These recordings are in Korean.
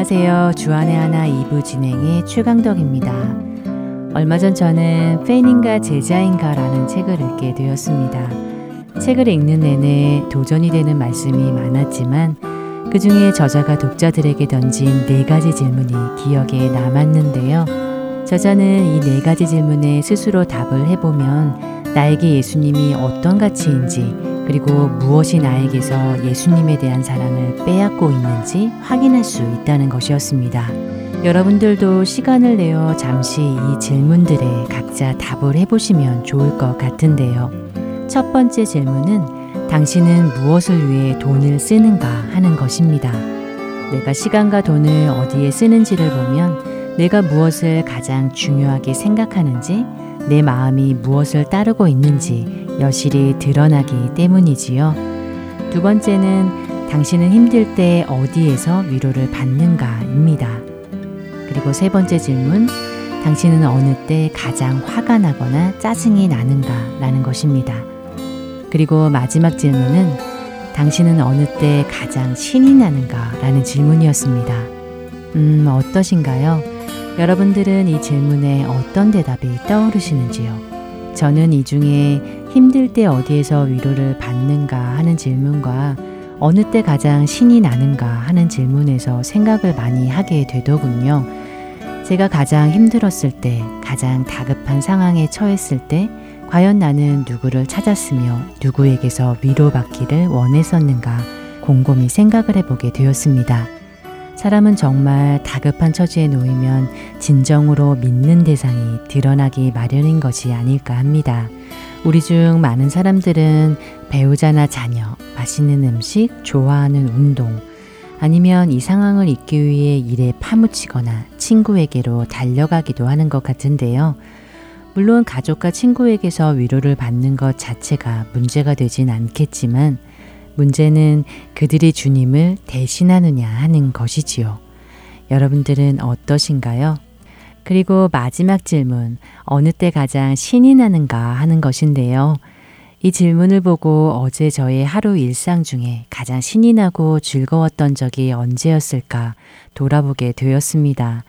안녕하세요. 주안의 하나 2부 진행의 최강덕입니다. 얼마 전 저는 팬인가 제자인가 라는 책을 읽게 되었습니다. 책을 읽는 내내 도전이 되는 말씀이 많았지만 그 중에 저자가 독자들에게 던진 네 가지 질문이 기억에 남았는데요. 저자는 이 네 가지 질문에 스스로 답을 해보면 나에게 예수님이 어떤 가치인지 그리고 무엇이 나에게서 예수님에 대한 사랑을 빼앗고 있는지 확인할 수 있다는 것이었습니다. 여러분들도 시간을 내어 잠시 이 질문들에 각자 답을 해보시면 좋을 것 같은데요. 첫 번째 질문은 당신은 무엇을 위해 돈을 쓰는가 하는 것입니다. 내가 시간과 돈을 어디에 쓰는지를 보면 내가 무엇을 가장 중요하게 생각하는지 내 마음이 무엇을 따르고 있는지 여실히 드러나기 때문이지요. 두 번째는 당신은 힘들 때 어디에서 위로를 받는가입니다. 그리고 세 번째 질문, 당신은 어느 때 가장 화가 나거나 짜증이 나는가 라는 것입니다. 그리고 마지막 질문은 당신은 어느 때 가장 신이 나는가 라는 질문이었습니다. 음, 어떠신가요? 여러분들은 이 질문에 어떤 대답이 떠오르시는지요? 저는 이 중에 힘들 때 어디에서 위로를 받는가 하는 질문과 어느 때 가장 신이 나는가 하는 질문에서 생각을 많이 하게 되더군요. 제가 가장 힘들었을 때, 가장 다급한 상황에 처했을 때, 과연 나는 누구를 찾았으며 누구에게서 위로받기를 원했었는가 곰곰이 생각을 해보게 되었습니다. 사람은 정말 다급한 처지에 놓이면 진정으로 믿는 대상이 드러나기 마련인 것이 아닐까 합니다. 우리 중 많은 사람들은 배우자나 자녀, 맛있는 음식, 좋아하는 운동, 아니면 이 상황을 잊기 위해 일에 파묻히거나 친구에게로 달려가기도 하는 것 같은데요. 물론 가족과 친구에게서 위로를 받는 것 자체가 문제가 되진 않겠지만 문제는 그들이 주님을 대신하느냐 하는 것이지요. 여러분들은 어떠신가요? 그리고 마지막 질문, 어느 때 가장 신이 나는가 하는 것인데요. 이 질문을 보고 어제 저의 하루 일상 중에 가장 신이 나고 즐거웠던 적이 언제였을까 돌아보게 되었습니다.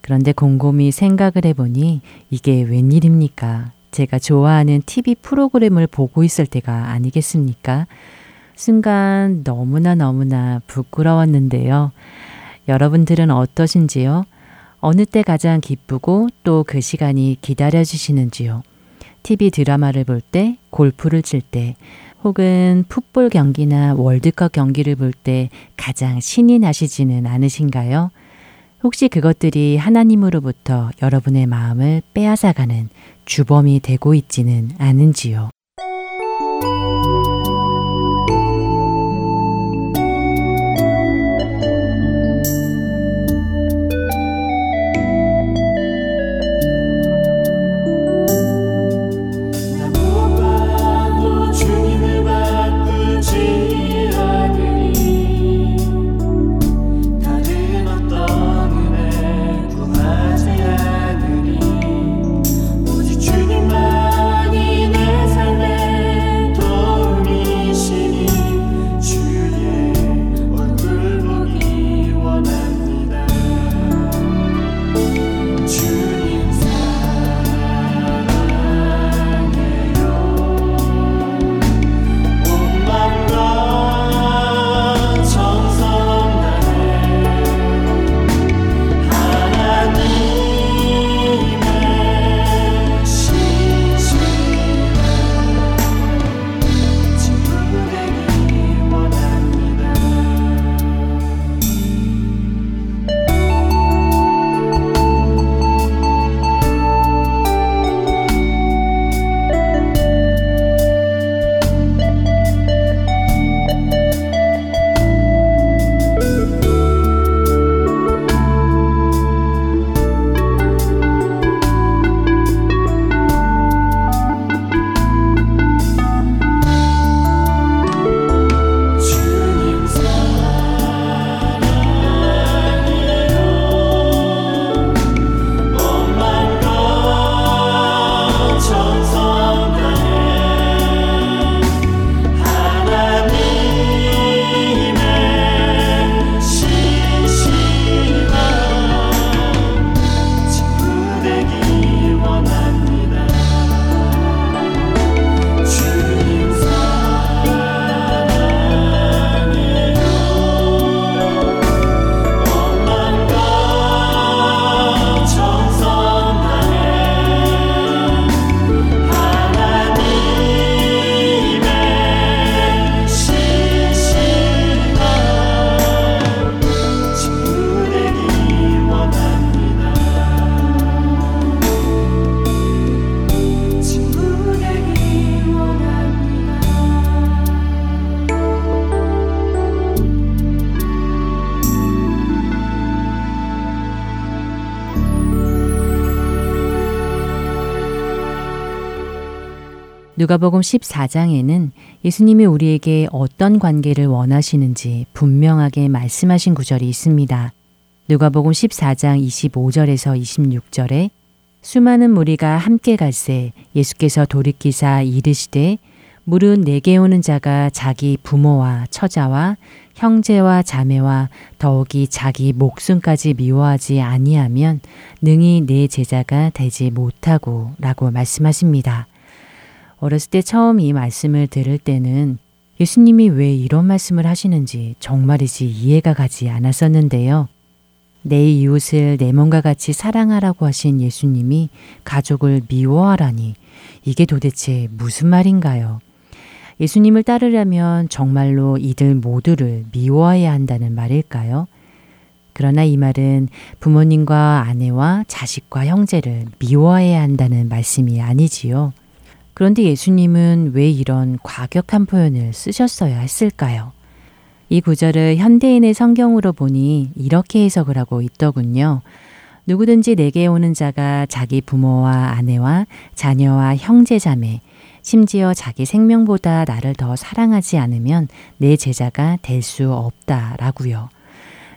그런데 곰곰이 생각을 해보니 이게 웬일입니까? 제가 좋아하는 TV 프로그램을 보고 있을 때가 아니겠습니까? 순간 너무나 너무나 부끄러웠는데요. 여러분들은 어떠신지요? 어느 때 가장 기쁘고 또 그 시간이 기다려지시는지요? TV 드라마를 볼 때, 골프를 칠 때, 혹은 풋볼 경기나 월드컵 경기를 볼 때 가장 신이 나시지는 않으신가요? 혹시 그것들이 하나님으로부터 여러분의 마음을 빼앗아가는 주범이 되고 있지는 않은지요? 누가복음 14장에는 예수님이 우리에게 어떤 관계를 원하시는지 분명하게 말씀하신 구절이 있습니다. 누가복음 14장 25절에서 26절에 수많은 무리가 함께 갈새 예수께서 돌이키사 이르시되 물은 내게 오는 자가 자기 부모와 처자와 형제와 자매와 더욱이 자기 목숨까지 미워하지 아니하면 능히 내 제자가 되지 못하고 라고 말씀하십니다. 어렸을 때 처음 이 말씀을 들을 때는 예수님이 왜 이런 말씀을 하시는지 정말이지 이해가 가지 않았었는데요. 내 이웃을 내 몸과 같이 사랑하라고 하신 예수님이 가족을 미워하라니 이게 도대체 무슨 말인가요? 예수님을 따르려면 정말로 이들 모두를 미워해야 한다는 말일까요? 그러나 이 말은 부모님과 아내와 자식과 형제를 미워해야 한다는 말씀이 아니지요. 그런데 예수님은 왜 이런 과격한 표현을 쓰셨어야 했을까요? 이 구절을 현대인의 성경으로 보니 이렇게 해석을 하고 있더군요. 누구든지 내게 오는 자가 자기 부모와 아내와 자녀와 형제 자매, 심지어 자기 생명보다 나를 더 사랑하지 않으면 내 제자가 될 수 없다라고요.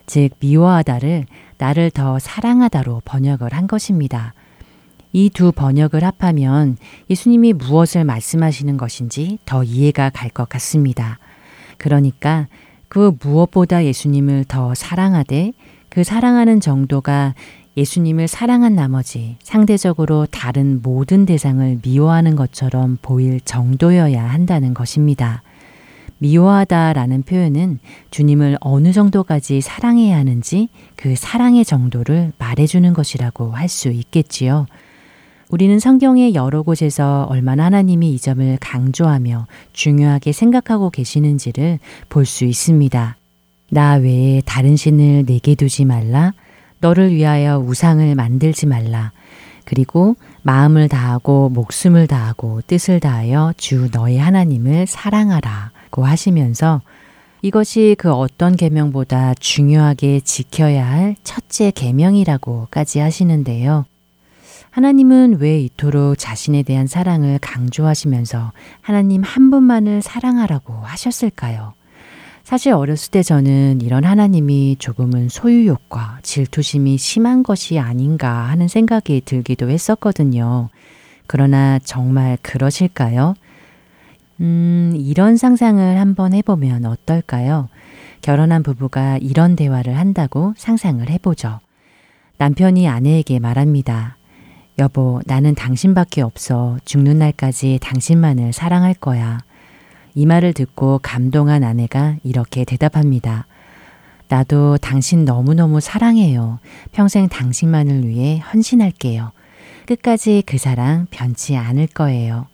즉 미워하다를 나를 더 사랑하다로 번역을 한 것입니다. 이 두 번역을 합하면 예수님이 무엇을 말씀하시는 것인지 더 이해가 갈 것 같습니다. 그러니까 그 무엇보다 예수님을 더 사랑하되 그 사랑하는 정도가 예수님을 사랑한 나머지 상대적으로 다른 모든 대상을 미워하는 것처럼 보일 정도여야 한다는 것입니다. 미워하다 라는 표현은 주님을 어느 정도까지 사랑해야 하는지 그 사랑의 정도를 말해주는 것이라고 할 수 있겠지요. 우리는 성경의 여러 곳에서 얼마나 하나님이 이 점을 강조하며 중요하게 생각하고 계시는지를 볼 수 있습니다. 나 외에 다른 신을 내게 두지 말라. 너를 위하여 우상을 만들지 말라. 그리고 마음을 다하고 목숨을 다하고 뜻을 다하여 주 너의 하나님을 사랑하라고 하시면서 이것이 그 어떤 계명보다 중요하게 지켜야 할 첫째 계명이라고까지 하시는데요. 하나님은 왜 이토록 자신에 대한 사랑을 강조하시면서 하나님 한 분만을 사랑하라고 하셨을까요? 사실 어렸을 때 저는 이런 하나님이 조금은 소유욕과 질투심이 심한 것이 아닌가 하는 생각이 들기도 했었거든요. 그러나 정말 그러실까요? 음, 이런 상상을 한번 해보면 어떨까요? 결혼한 부부가 이런 대화를 한다고 상상을 해보죠. 남편이 아내에게 말합니다. 여보, 나는 당신밖에 없어. 죽는 날까지 당신만을 사랑할 거야. 이 말을 듣고 감동한 아내가 이렇게 대답합니다. 나도 당신 너무너무 사랑해요. 평생 당신만을 위해 헌신할게요. 끝까지 그 사랑 변치 않을 거예요.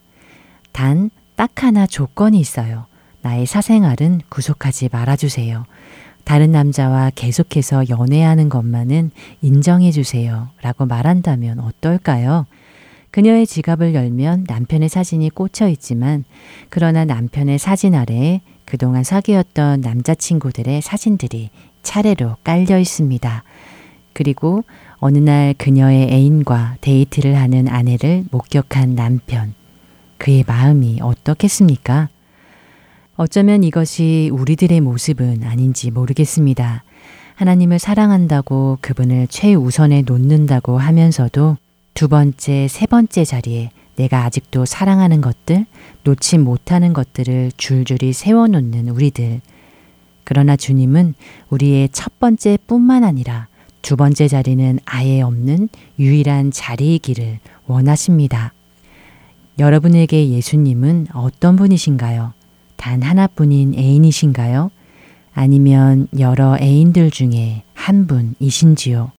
단, 딱 하나 조건이 있어요. 나의 사생활은 구속하지 말아주세요. 다른 남자와 계속해서 연애하는 것만은 인정해 주세요. 라고 말한다면 어떨까요? 그녀의 지갑을 열면 남편의 사진이 꽂혀 있지만, 그러나 남편의 사진 아래에 그동안 사귀었던 남자친구들의 사진들이 차례로 깔려 있습니다. 그리고 어느 날 그녀의 애인과 데이트를 하는 아내를 목격한 남편. 그의 마음이 어떻겠습니까? 어쩌면 이것이 우리들의 모습은 아닌지 모르겠습니다. 하나님을 사랑한다고 그분을 최우선에 놓는다고 하면서도 두 번째, 세 번째 자리에 내가 아직도 사랑하는 것들, 놓지 못하는 것들을 줄줄이 세워놓는 우리들. 그러나 주님은 우리의 첫 번째 뿐만 아니라 두 번째 자리는 아예 없는 유일한 자리이기를 원하십니다. 여러분에게 예수님은 어떤 분이신가요? 단 하나뿐인 애인이신가요? 아니면 여러 애인들 중에 한 분이신지요?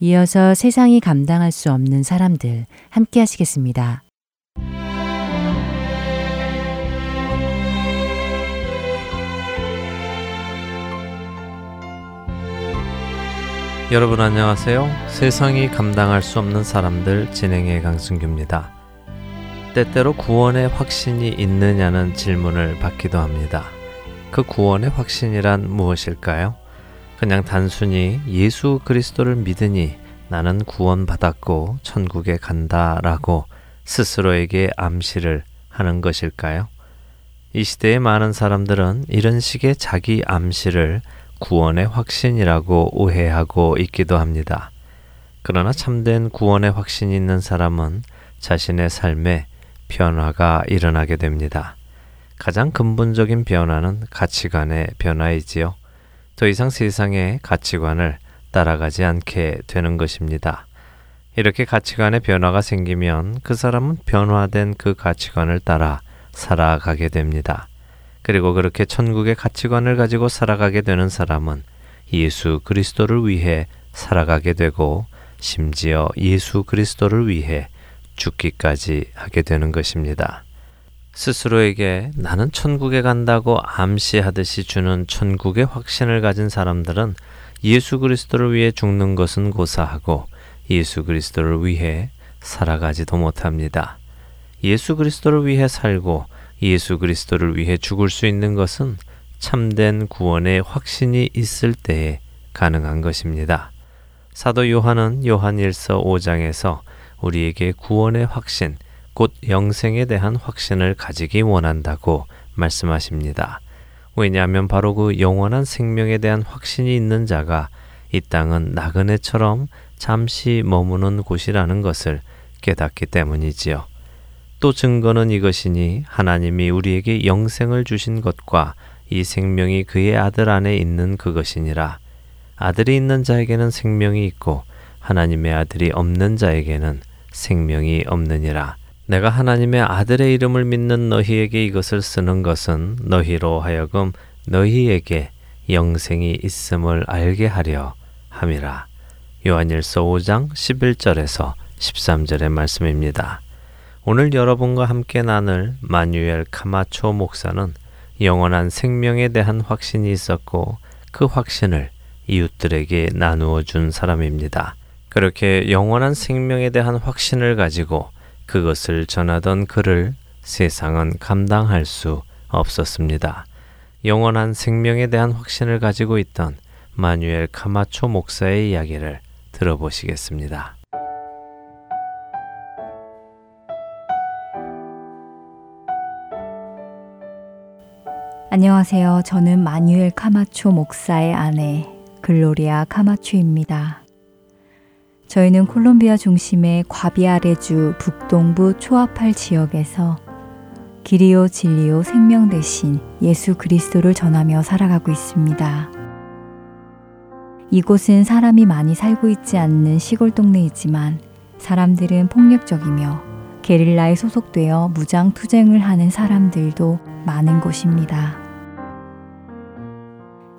이어서 세상이 감당할 수 없는 사람들 함께 하시겠습니다. 여러분 안녕하세요. 세상이 감당할 수 없는 사람들 진행의 강승규입니다. 때때로 구원의 확신이 있느냐는 질문을 받기도 합니다. 그 구원의 확신이란 무엇일까요? 그냥 단순히 예수 그리스도를 믿으니 나는 구원받았고 천국에 간다라고 스스로에게 암시를 하는 것일까요? 이 시대의 많은 사람들은 이런 식의 자기 암시를 구원의 확신이라고 오해하고 있기도 합니다. 그러나 참된 구원의 확신이 있는 사람은 자신의 삶에 변화가 일어나게 됩니다. 가장 근본적인 변화는 가치관의 변화이지요. 더 이상 세상의 가치관을 따라가지 않게 되는 것입니다. 이렇게 가치관의 변화가 생기면 그 사람은 변화된 그 가치관을 따라 살아가게 됩니다. 그리고 그렇게 천국의 가치관을 가지고 살아가게 되는 사람은 예수 그리스도를 위해 살아가게 되고 심지어 예수 그리스도를 위해 죽기까지 하게 되는 것입니다. 스스로에게 나는 천국에 간다고 암시하듯이 주는 천국의 확신을 가진 사람들은 예수 그리스도를 위해 죽는 것은 고사하고 예수 그리스도를 위해 살아가지도 못합니다. 예수 그리스도를 위해 살고 예수 그리스도를 위해 죽을 수 있는 것은 참된 구원의 확신이 있을 때에 가능한 것입니다. 사도 요한은 요한일서 5장에서 우리에게 구원의 확신, 곧 영생에 대한 확신을 가지기 원한다고 말씀하십니다. 왜냐하면 바로 그 영원한 생명에 대한 확신이 있는 자가 이 땅은 나그네처럼 잠시 머무는 곳이라는 것을 깨닫기 때문이지요. 또 증거는 이것이니 하나님이 우리에게 영생을 주신 것과 이 생명이 그의 아들 안에 있는 그것이니라. 아들이 있는 자에게는 생명이 있고 하나님의 아들이 없는 자에게는 생명이 없느니라. 내가 하나님의 아들의 이름을 믿는 너희에게 이것을 쓰는 것은 너희로 하여금 너희에게 영생이 있음을 알게 하려 함이라. 요한일서 5장 11절에서 13절의 말씀입니다. 오늘 여러분과 함께 나눌 마뉴엘 카마초 목사는 영원한 생명에 대한 확신이 있었고 그 확신을 이웃들에게 나누어 준 사람입니다. 그렇게 영원한 생명에 대한 확신을 가지고 그것을 전하던 그를 세상은 감당할 수 없었습니다. 영원한 생명에 대한 확신을 가지고 있던 마뉴엘 카마초 목사의 이야기를 들어보시겠습니다. 안녕하세요. 저는 마뉴엘 카마초 목사의 아내 글로리아 카마초입니다. 저희는 콜롬비아 중심의 과비아레주 북동부 초아팔 지역에서 기리오 진리오 생명 대신 예수 그리스도를 전하며 살아가고 있습니다. 이곳은 사람이 많이 살고 있지 않는 시골 동네이지만 사람들은 폭력적이며 게릴라에 소속되어 무장 투쟁을 하는 사람들도 많은 곳입니다.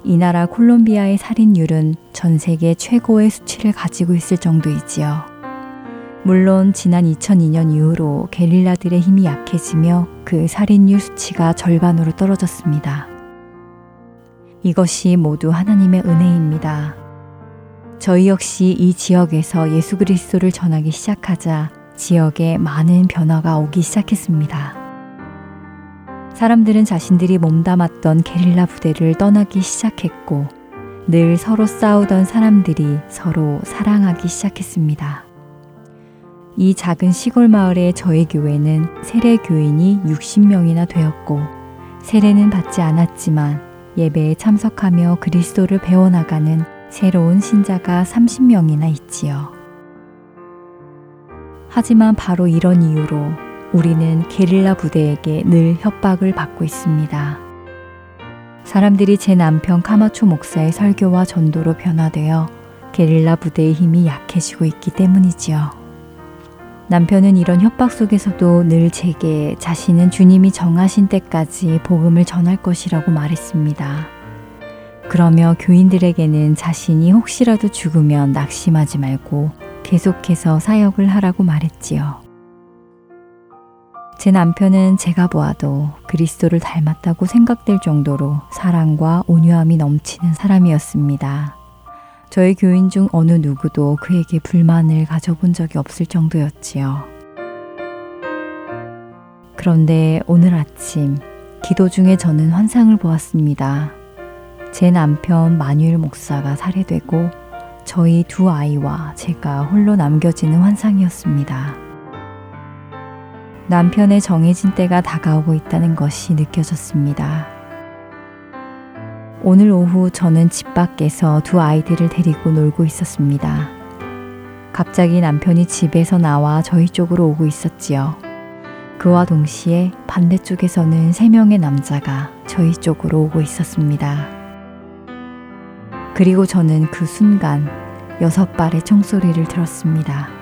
이 나라 콜롬비아의 살인율은 전 세계 최고의 수치를 가지고 있을 정도이지요. 물론 지난 2002년 이후로 게릴라들의 힘이 약해지며 그 살인율 수치가 절반으로 떨어졌습니다. 이것이 모두 하나님의 은혜입니다. 저희 역시 이 지역에서 예수 그리스도를 전하기 시작하자 지역에 많은 변화가 오기 시작했습니다. 사람들은 자신들이 몸담았던 게릴라 부대를 떠나기 시작했고 늘 서로 싸우던 사람들이 서로 사랑하기 시작했습니다. 이 작은 시골 마을의 저희 교회는 세례 교인이 60명이나 되었고 세례는 받지 않았지만 예배에 참석하며 그리스도를 배워나가는 새로운 신자가 30명이나 있지요. 하지만 바로 이런 이유로 우리는 게릴라 부대에게 늘 협박을 받고 있습니다. 사람들이 제 남편 카마초 목사의 설교와 전도로 변화되어 게릴라 부대의 힘이 약해지고 있기 때문이지요. 남편은 이런 협박 속에서도 늘 제게 자신은 주님이 정하신 때까지 복음을 전할 것이라고 말했습니다. 그러며 교인들에게는 자신이 혹시라도 죽으면 낙심하지 말고 계속해서 사역을 하라고 말했지요. 제 남편은 제가 보아도 그리스도를 닮았다고 생각될 정도로 사랑과 온유함이 넘치는 사람이었습니다. 저희 교인 중 어느 누구도 그에게 불만을 가져본 적이 없을 정도였지요. 그런데 오늘 아침 기도 중에 저는 환상을 보았습니다. 제 남편 마뉴엘 목사가 살해되고 저희 두 아이와 제가 홀로 남겨지는 환상이었습니다. 남편의 정해진 때가 다가오고 있다는 것이 느껴졌습니다. 오늘 오후 저는 집 밖에서 두 아이들을 데리고 놀고 있었습니다. 갑자기 남편이 집에서 나와 저희 쪽으로 오고 있었지요. 그와 동시에 반대쪽에서는 세 명의 남자가 저희 쪽으로 오고 있었습니다. 그리고 저는 그 순간 여섯 발의 총소리를 들었습니다.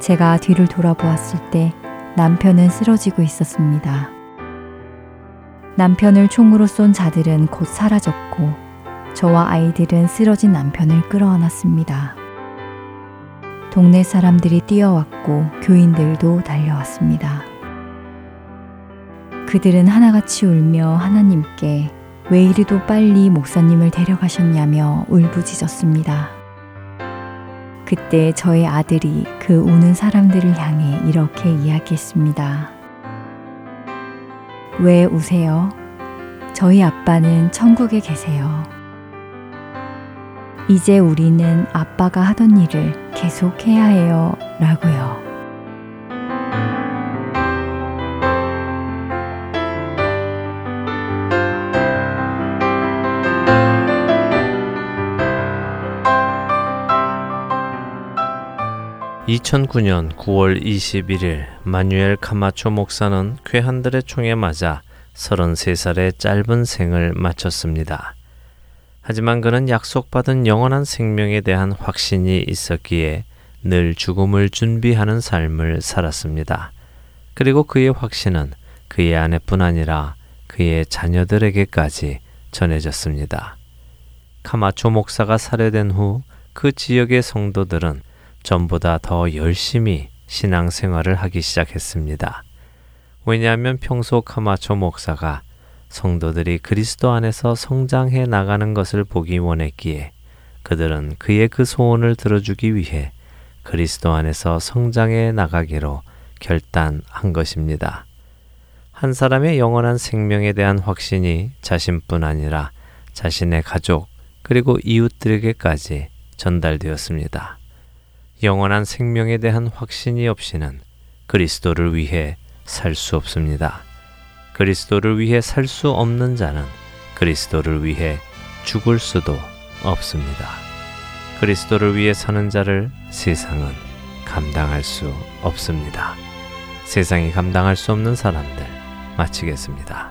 제가 뒤를 돌아보았을 때 남편은 쓰러지고 있었습니다. 남편을 총으로 쏜 자들은 곧 사라졌고 저와 아이들은 쓰러진 남편을 끌어안았습니다. 동네 사람들이 뛰어왔고 교인들도 달려왔습니다. 그들은 하나같이 울며 하나님께 왜 이리도 빨리 목사님을 데려가셨냐며 울부짖었습니다. 그때 저의 아들이 그 우는 사람들을 향해 이렇게 이야기했습니다. 왜 우세요? 저희 아빠는 천국에 계세요. 이제 우리는 아빠가 하던 일을 계속 해야 해요. 라고요. 2009년 9월 21일 마뉴엘 카마초 목사는 괴한들의 총에 맞아 33살의 짧은 생을 마쳤습니다. 하지만 그는 약속받은 영원한 생명에 대한 확신이 있었기에 늘 죽음을 준비하는 삶을 살았습니다. 그리고 그의 확신은 그의 아내뿐 아니라 그의 자녀들에게까지 전해졌습니다. 카마초 목사가 살해된 후 그 지역의 성도들은 전보다 더 열심히 신앙생활을 하기 시작했습니다. 왜냐하면 평소 카마초 목사가 성도들이 그리스도 안에서 성장해 나가는 것을 보기 원했기에 그들은 그의 그 소원을 들어주기 위해 그리스도 안에서 성장해 나가기로 결단한 것입니다. 한 사람의 영원한 생명에 대한 확신이 자신뿐 아니라 자신의 가족 그리고 이웃들에게까지 전달되었습니다. 영원한 생명에 대한 확신이 없이는 그리스도를 위해 살 수 없습니다. 그리스도를 위해 살 수 없는 자는 그리스도를 위해 죽을 수도 없습니다. 그리스도를 위해 사는 자를 세상은 감당할 수 없습니다. 세상이 감당할 수 없는 사람들 마치겠습니다.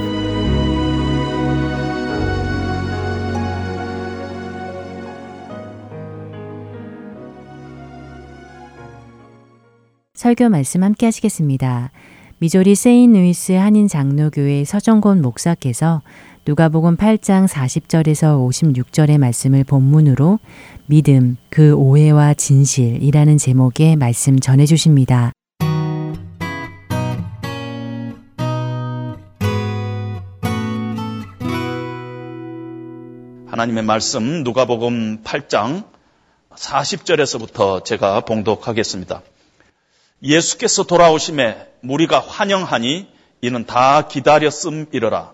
설교 말씀 함께 하시겠습니다. 미조리 세인 루이스 한인 장로교회 서정곤 목사께서 누가복음 8장 40절에서 56절의 말씀을 본문으로 믿음, 그 오해와 진실이라는 제목의 말씀 전해 주십니다. 하나님의 말씀 누가복음 8장 40절에서부터 제가 봉독하겠습니다. 예수께서 돌아오심에 무리가 환영하니 이는 다 기다렸음이러라.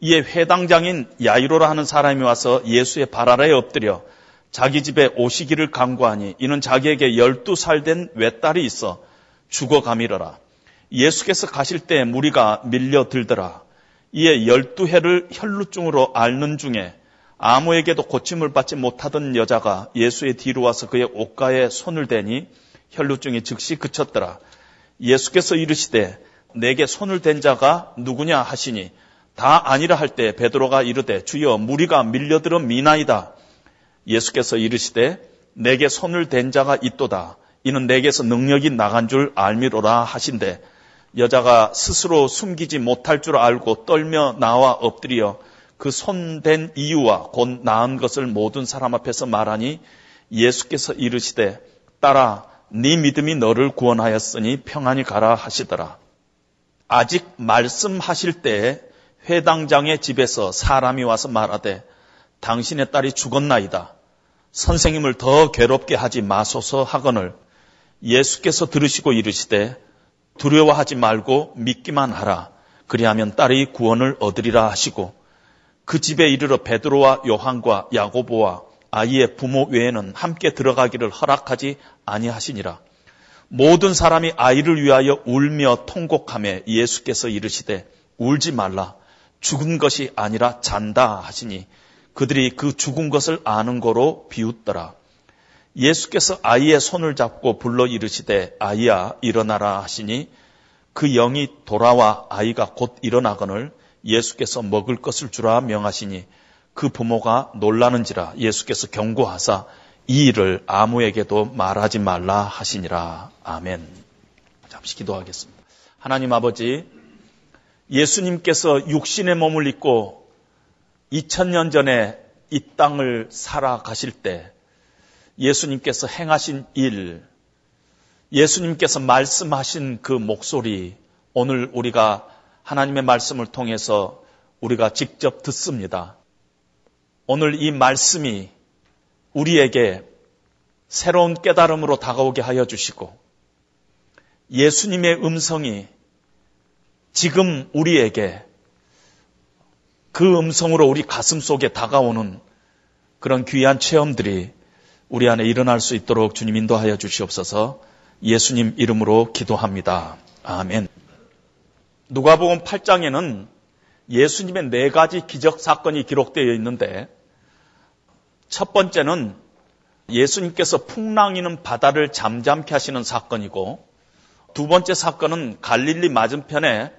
이에 회당장인 야이로라 하는 사람이 와서 예수의 발 아래에 엎드려 자기 집에 오시기를 강구하니 이는 자기에게 열두 살 된 외딸이 있어 죽어가미러라. 예수께서 가실 때 무리가 밀려들더라. 이에 열두 해를 혈루증으로 앓는 중에 아무에게도 고침을 받지 못하던 여자가 예수의 뒤로 와서 그의 옷가에 손을 대니 혈루증이 즉시 그쳤더라. 예수께서 이르시되 내게 손을 댄 자가 누구냐 하시니 다 아니라 할 때 베드로가 이르되 주여 무리가 밀려들어 미나이다. 예수께서 이르시되 내게 손을 댄 자가 있도다. 이는 내게서 능력이 나간 줄 알미로라 하신대 여자가 스스로 숨기지 못할 줄 알고 떨며 나와 엎드려 그 손댄 이유와 곧 나은 것을 모든 사람 앞에서 말하니 예수께서 이르시되 따라 네 믿음이 너를 구원하였으니 평안히 가라 하시더라. 아직 말씀하실 때 회당장의 집에서 사람이 와서 말하되 당신의 딸이 죽었나이다. 선생님을 더 괴롭게 하지 마소서 하거늘 예수께서 들으시고 이르시되 두려워하지 말고 믿기만 하라. 그리하면 딸이 구원을 얻으리라 하시고 그 집에 이르러 베드로와 요한과 야고보와 아이의 부모 외에는 함께 들어가기를 허락하지 아니하시니라. 모든 사람이 아이를 위하여 울며 통곡하며 예수께서 이르시되 울지 말라. 죽은 것이 아니라 잔다 하시니 그들이 그 죽은 것을 아는 거로 비웃더라. 예수께서 아이의 손을 잡고 불러 이르시되 아이야 일어나라 하시니 그 영이 돌아와 아이가 곧 일어나거늘 예수께서 먹을 것을 주라 명하시니 그 부모가 놀라는지라 예수께서 경고하사 이 일을 아무에게도 말하지 말라 하시니라. 아멘. 잠시 기도하겠습니다. 하나님 아버지, 예수님께서 육신의 몸을 입고 2000년 전에 이 땅을 살아가실 때 예수님께서 행하신 일, 예수님께서 말씀하신 그 목소리, 오늘 우리가 하나님의 말씀을 통해서 우리가 직접 듣습니다. 오늘 이 말씀이 우리에게 새로운 깨달음으로 다가오게 하여 주시고 예수님의 음성이 지금 우리에게 그 음성으로 우리 가슴 속에 다가오는 그런 귀한 체험들이 우리 안에 일어날 수 있도록 주님 인도하여 주시옵소서 예수님 이름으로 기도합니다. 아멘. 누가복음 8장에는 예수님의 네 가지 기적 사건이 기록되어 있는데 첫 번째는 예수님께서 풍랑이는 바다를 잠잠케 하시는 사건이고 두 번째 사건은 갈릴리 맞은편에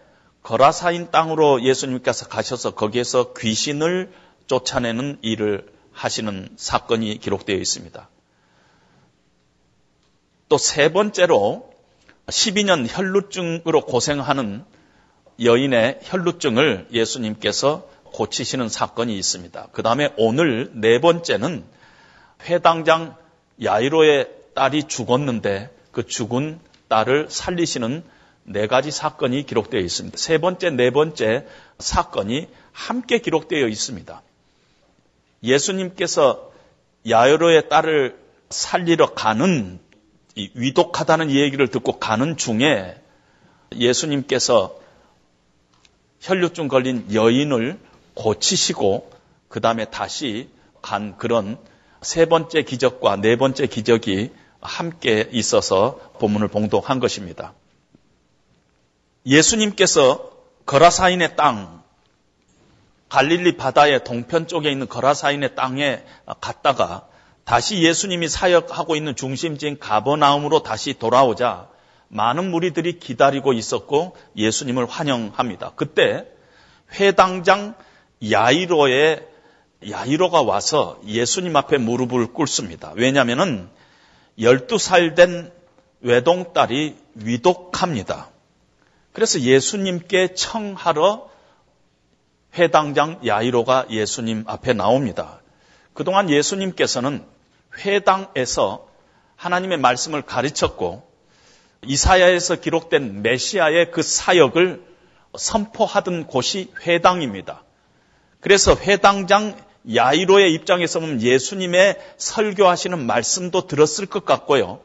거라사인 땅으로 예수님께서 가셔서 거기에서 귀신을 쫓아내는 일을 하시는 사건이 기록되어 있습니다. 또 세 번째로 12년 혈루증으로 고생하는 여인의 혈루증을 예수님께서 고치시는 사건이 있습니다. 그 다음에 오늘 네 번째는 회당장 야이로의 딸이 죽었는데 그 죽은 딸을 살리시는 네 가지 사건이 기록되어 있습니다. 세 번째, 네 번째 사건이 함께 기록되어 있습니다. 예수님께서 야이로의 딸을 살리러 가는 위독하다는 얘기를 듣고 가는 중에 예수님께서 혈류증 걸린 여인을 고치시고 그 다음에 다시 간 그런 세 번째 기적과 네 번째 기적이 함께 있어서 본문을 봉독한 것입니다. 예수님께서 거라사인의 땅, 갈릴리 바다의 동편 쪽에 있는 거라사인의 땅에 갔다가 다시 예수님이 사역하고 있는 중심지인 가버나움으로 다시 돌아오자 많은 무리들이 기다리고 있었고 예수님을 환영합니다. 그때 회당장 야이로의 야이로가 와서 예수님 앞에 무릎을 꿇습니다. 왜냐하면 12살 된 외동딸이 위독합니다. 그래서 예수님께 청하러 회당장 야이로가 예수님 앞에 나옵니다. 그동안 예수님께서는 회당에서 하나님의 말씀을 가르쳤고 이사야에서 기록된 메시아의 그 사역을 선포하던 곳이 회당입니다. 그래서 회당장 야이로의 입장에서 보면 예수님의 설교하시는 말씀도 들었을 것 같고요.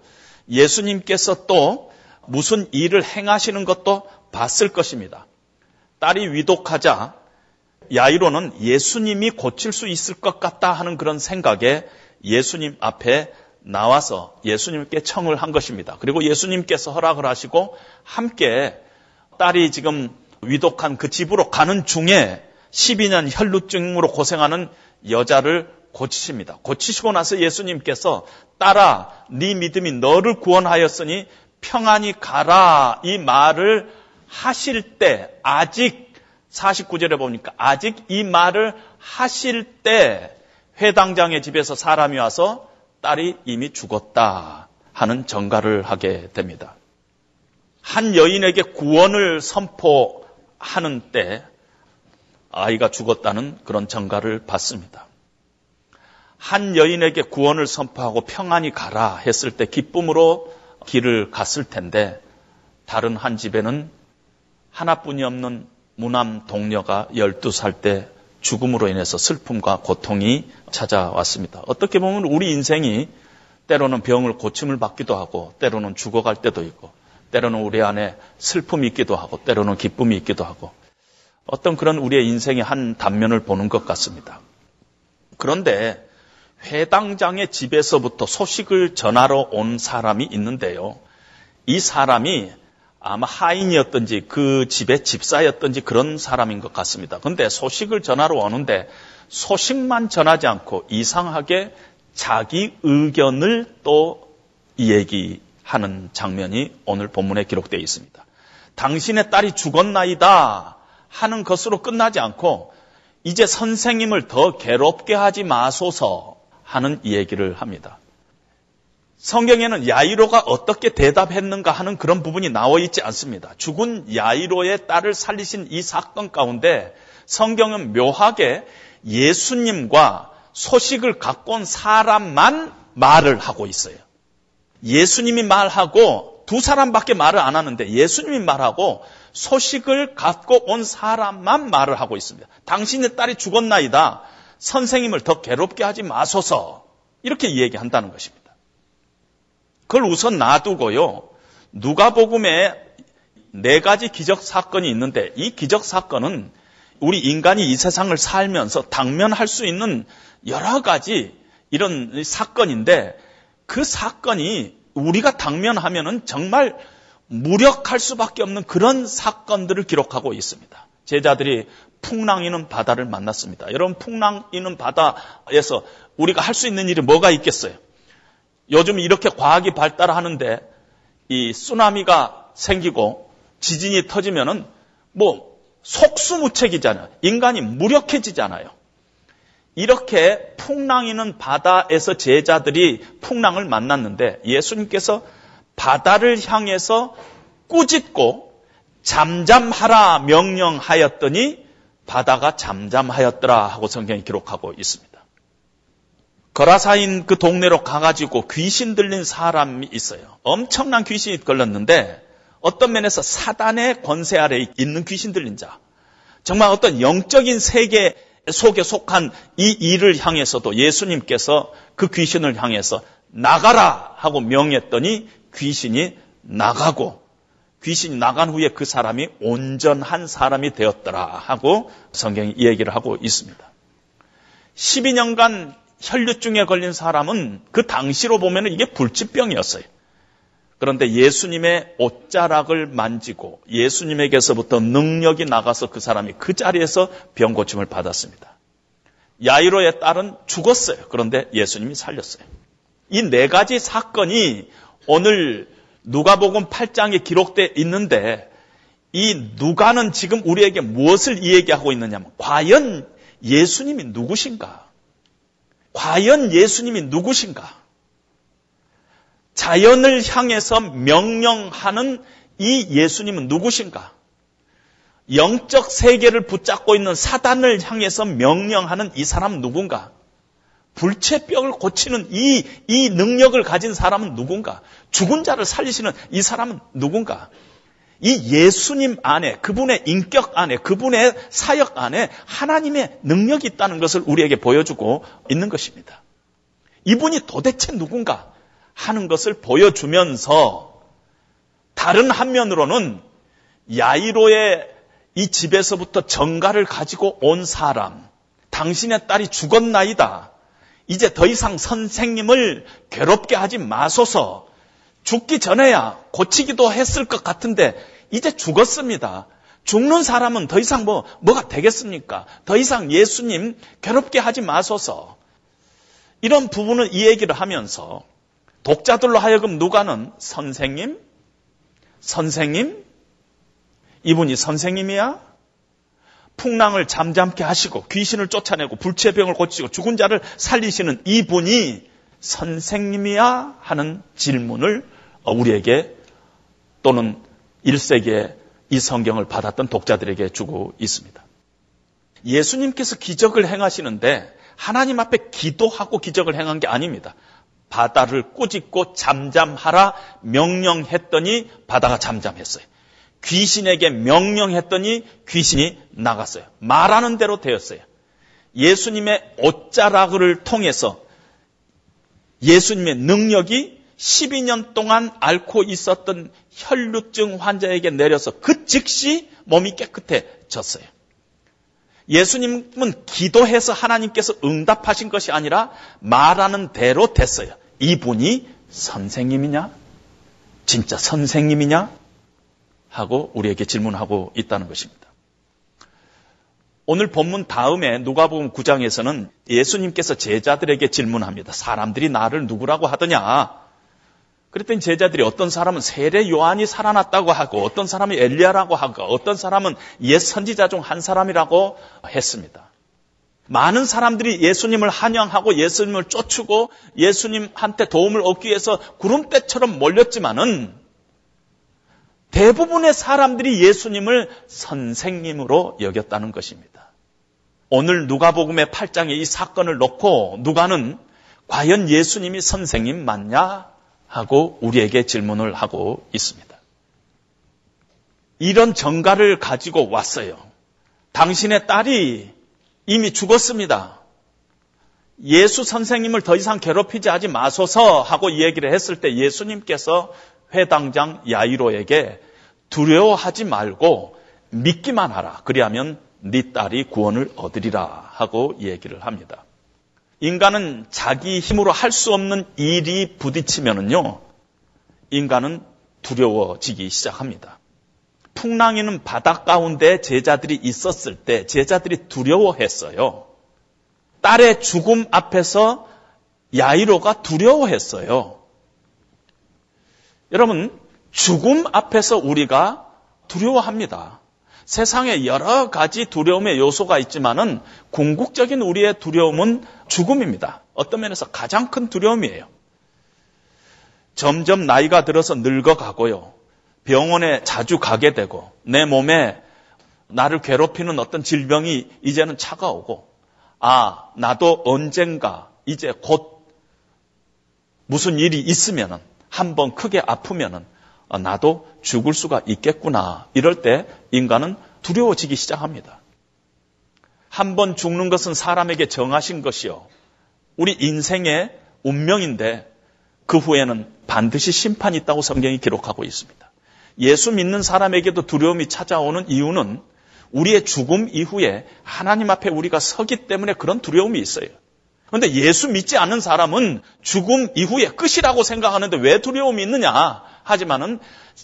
예수님께서 또 무슨 일을 행하시는 것도 봤을 것입니다. 딸이 위독하자 야이로는 예수님이 고칠 수 있을 것 같다 하는 그런 생각에 예수님 앞에 나와서 예수님께 청을 한 것입니다. 그리고 예수님께서 허락을 하시고 함께 딸이 지금 위독한 그 집으로 가는 중에 12년 혈루증으로 고생하는 여자를 고치십니다. 고치시고 나서 예수님께서 딸아 네 믿음이 너를 구원하였으니 평안히 가라 이 말을 하실 때 아직 49절에 보니까 아직 이 말을 하실 때 회당장의 집에서 사람이 와서 딸이 이미 죽었다 하는 정가를 하게 됩니다. 한 여인에게 구원을 선포하는 때 아이가 죽었다는 그런 정가를 받습니다. 한 여인에게 구원을 선포하고 평안히 가라 했을 때 기쁨으로 길을 갔을 텐데 다른 한 집에는 하나뿐이 없는 무남 동료가 12살 때 죽음으로 인해서 슬픔과 고통이 찾아왔습니다. 어떻게 보면 우리 인생이 때로는 병을 고침을 받기도 하고 때로는 죽어갈 때도 있고 때로는 우리 안에 슬픔이 있기도 하고 때로는 기쁨이 있기도 하고 어떤 그런 우리의 인생의 한 단면을 보는 것 같습니다. 그런데 회당장의 집에서부터 소식을 전하러 온 사람이 있는데요. 이 사람이 아마 하인이었던지 그 집의 집사였던지 그런 사람인 것 같습니다. 근데 소식을 전하러 오는데 소식만 전하지 않고 이상하게 자기 의견을 또 얘기하는 장면이 오늘 본문에 기록되어 있습니다. 당신의 딸이 죽었나이다 하는 것으로 끝나지 않고 이제 선생님을 더 괴롭게 하지 마소서 하는 얘기를 합니다. 성경에는 야이로가 어떻게 대답했는가 하는 그런 부분이 나와 있지 않습니다. 죽은 야이로의 딸을 살리신 이 사건 가운데 성경은 묘하게 예수님과 소식을 갖고 온 사람만 말을 하고 있어요. 예수님이 말하고 두 사람밖에 말을 안 하는데 예수님이 말하고 소식을 갖고 온 사람만 말을 하고 있습니다. 당신의 딸이 죽었나이다. 선생님을 더 괴롭게 하지 마소서. 이렇게 얘기한다는 것입니다. 그걸 우선 놔두고요. 누가복음에 네 가지 기적 사건이 있는데 이 기적 사건은 우리 인간이 이 세상을 살면서 당면할 수 있는 여러 가지 이런 사건인데 그 사건이 우리가 당면하면은 정말 무력할 수밖에 없는 그런 사건들을 기록하고 있습니다. 제자들이 풍랑 이는 바다를 만났습니다. 여러분 풍랑 이는 바다에서 우리가 할 수 있는 일이 뭐가 있겠어요? 요즘 이렇게 과학이 발달하는데 이 쓰나미가 생기고 지진이 터지면은 뭐 속수무책이잖아요. 인간이 무력해지잖아요. 이렇게 풍랑이는 바다에서 제자들이 풍랑을 만났는데 예수님께서 바다를 향해서 꾸짖고 잠잠하라 명령하였더니 바다가 잠잠하였더라 하고 성경이 기록하고 있습니다. 거라사인 그 동네로 가가지고 귀신 들린 사람이 있어요. 엄청난 귀신이 걸렸는데 어떤 면에서 사단의 권세 아래 있는 귀신 들린 자. 정말 어떤 영적인 세계 속에 속한 이 일을 향해서도 예수님께서 그 귀신을 향해서 나가라 하고 명했더니 귀신이 나가고 귀신이 나간 후에 그 사람이 온전한 사람이 되었더라 하고 성경이 얘기를 하고 있습니다. 12년간 혈류증에 걸린 사람은 그 당시로 보면 이게 불치병이었어요. 그런데 예수님의 옷자락을 만지고 예수님에게서부터 능력이 나가서 그 사람이 그 자리에서 병 고침을 받았습니다. 야이로의 딸은 죽었어요. 그런데 예수님이 살렸어요. 이 네 가지 사건이 오늘 누가복음 8장에 기록되어 있는데 이 누가는 지금 우리에게 무엇을 이야기하고 있느냐면 과연 예수님이 누구신가? 과연 예수님이 누구신가? 자연을 향해서 명령하는 이 예수님은 누구신가? 영적 세계를 붙잡고 있는 사단을 향해서 명령하는 이 사람은 누군가? 불체병을 고치는 이, 이 능력을 가진 사람은 누군가? 죽은 자를 살리시는 이 사람은 누군가? 이 예수님 안에, 그분의 인격 안에, 그분의 사역 안에 하나님의 능력이 있다는 것을 우리에게 보여주고 있는 것입니다. 이분이 도대체 누군가 하는 것을 보여주면서 다른 한면으로는 야이로의 이 집에서부터 정가를 가지고 온 사람, 당신의 딸이 죽었나이다. 이제 더 이상 선생님을 괴롭게 하지 마소서. 죽기 전에야 고치기도 했을 것 같은데 이제 죽었습니다. 죽는 사람은 더 이상 뭐, 뭐가 되겠습니까? 더 이상 예수님 괴롭게 하지 마소서. 이런 부분을 이 얘기를 하면서 독자들로 하여금 누가는 선생님? 선생님? 이분이 선생님이야? 풍랑을 잠잠케 하시고 귀신을 쫓아내고 불체병을 고치고 죽은 자를 살리시는 이분이 선생님이야? 하는 질문을 우리에게 또는 1세기에 이 성경을 받았던 독자들에게 주고 있습니다. 예수님께서 기적을 행하시는데 하나님 앞에 기도하고 기적을 행한 게 아닙니다. 바다를 꾸짖고 잠잠하라 명령했더니 바다가 잠잠했어요. 귀신에게 명령했더니 귀신이 나갔어요. 말하는 대로 되었어요. 예수님의 옷자락을 통해서 예수님의 능력이 12년 동안 앓고 있었던 혈루증 환자에게 내려서 그 즉시 몸이 깨끗해졌어요. 예수님은 기도해서 하나님께서 응답하신 것이 아니라 말하는 대로 됐어요. 이분이 선생님이냐? 진짜 선생님이냐? 하고 우리에게 질문하고 있다는 것입니다. 오늘 본문 다음에 누가복음 9장에서는 예수님께서 제자들에게 질문합니다. 사람들이 나를 누구라고 하더냐? 그랬더니 제자들이 어떤 사람은 세례 요한이 살아났다고 하고 어떤 사람이 엘리야라고 하고 어떤 사람은 옛 선지자 중 한 사람이라고 했습니다. 많은 사람들이 예수님을 환영하고 예수님을 쫓고 예수님한테 도움을 얻기 위해서 구름대처럼 몰렸지만은 대부분의 사람들이 예수님을 선생님으로 여겼다는 것입니다. 오늘 누가복음의 8장에 이 사건을 놓고 누가는 과연 예수님이 선생님 맞냐 하고 우리에게 질문을 하고 있습니다. 이런 정가를 가지고 왔어요. 당신의 딸이 이미 죽었습니다. 예수 선생님을 더 이상 괴롭히지 하지 마소서 하고 얘기를 했을 때 예수님께서 회당장 야이로에게 두려워하지 말고 믿기만 하라. 그리하면 네 딸이 구원을 얻으리라 하고 얘기를 합니다. 인간은 자기 힘으로 할 수 없는 일이 부딪히면은요, 인간은 두려워지기 시작합니다. 풍랑이는 바닷 가운데 제자들이 있었을 때 제자들이 두려워했어요. 딸의 죽음 앞에서 야이로가 두려워했어요. 여러분, 죽음 앞에서 우리가 두려워합니다. 세상에 여러 가지 두려움의 요소가 있지만은 궁극적인 우리의 두려움은 죽음입니다. 어떤 면에서 가장 큰 두려움이에요. 점점 나이가 들어서 늙어가고요. 병원에 자주 가게 되고 내 몸에 나를 괴롭히는 어떤 질병이 이제는 차가오고 아, 나도 언젠가 이제 곧 무슨 일이 있으면은 한번 크게 아프면은 어, 나도 죽을 수가 있겠구나. 이럴 때 인간은 두려워지기 시작합니다. 한 번 죽는 것은 사람에게 정하신 것이요. 우리 인생의 운명인데 그 후에는 반드시 심판이 있다고 성경이 기록하고 있습니다. 예수 믿는 사람에게도 두려움이 찾아오는 이유는 우리의 죽음 이후에 하나님 앞에 우리가 서기 때문에 그런 두려움이 있어요. 그런데 예수 믿지 않는 사람은 죽음 이후에 끝이라고 생각하는데 왜 두려움이 있느냐? 하지만은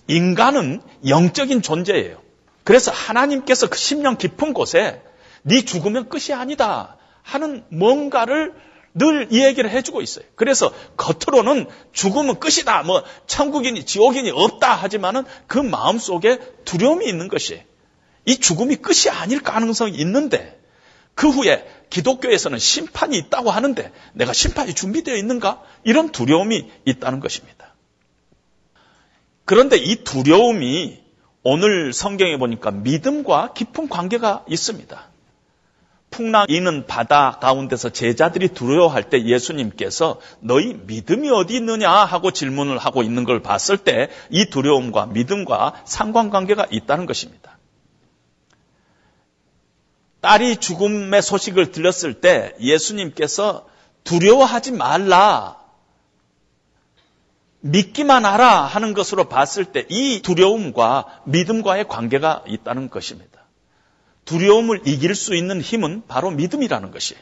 인간은 영적인 존재예요. 그래서 하나님께서 그 심령 깊은 곳에 네 죽으면 끝이 아니다 하는 뭔가를 늘 이 얘기를 해주고 있어요. 그래서 겉으로는 죽으면 끝이다, 뭐 천국이니 지옥이니 없다 하지만은 그 마음 속에 두려움이 있는 것이 이 죽음이 끝이 아닐 가능성이 있는데 그 후에 기독교에서는 심판이 있다고 하는데 내가 심판이 준비되어 있는가? 이런 두려움이 있다는 것입니다. 그런데 이 두려움이 오늘 성경에 보니까 믿음과 깊은 관계가 있습니다. 풍랑 이는 바다 가운데서 제자들이 두려워할 때 예수님께서 너희 믿음이 어디 있느냐 하고 질문을 하고 있는 걸 봤을 때 이 두려움과 믿음과 상관관계가 있다는 것입니다. 딸이 죽음의 소식을 들렸을 때 예수님께서 두려워하지 말라 믿기만 하라 하는 것으로 봤을 때 이 두려움과 믿음과의 관계가 있다는 것입니다. 두려움을 이길 수 있는 힘은 바로 믿음이라는 것이.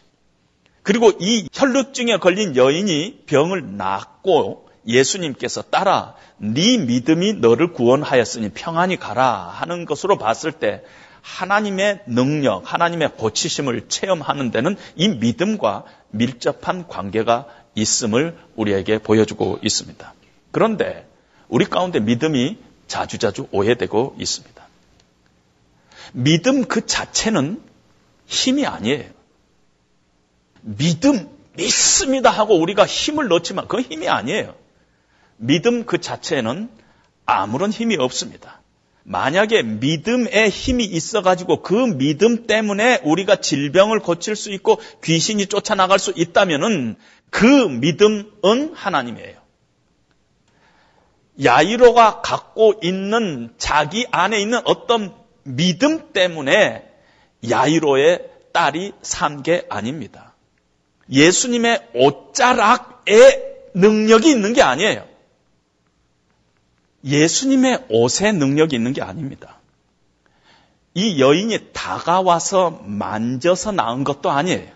그리고 이 혈루증에 걸린 여인이 병을 낫고 예수님께서 따라 네 믿음이 너를 구원하였으니 평안히 가라 하는 것으로 봤을 때 하나님의 능력, 하나님의 고치심을 체험하는 데는 이 믿음과 밀접한 관계가 있음을 우리에게 보여주고 있습니다. 그런데 우리 가운데 믿음이 자주자주 오해되고 있습니다. 믿음 그 자체는 힘이 아니에요. 믿음, 믿습니다 하고 우리가 힘을 넣지만 그 힘이 아니에요. 믿음 그 자체는 아무런 힘이 없습니다. 만약에 믿음의 힘이 있어가지고 그 믿음 때문에 우리가 질병을 고칠 수 있고 귀신이 쫓아나갈 수 있다면은 그 믿음은 하나님이에요. 야이로가 갖고 있는 자기 안에 있는 어떤 믿음 때문에 야이로의 딸이 산 게 아닙니다. 예수님의 옷자락에 능력이 있는 게 아니에요. 예수님의 옷에 능력이 있는 게 아닙니다. 이 여인이 다가와서 만져서 나은 것도 아니에요.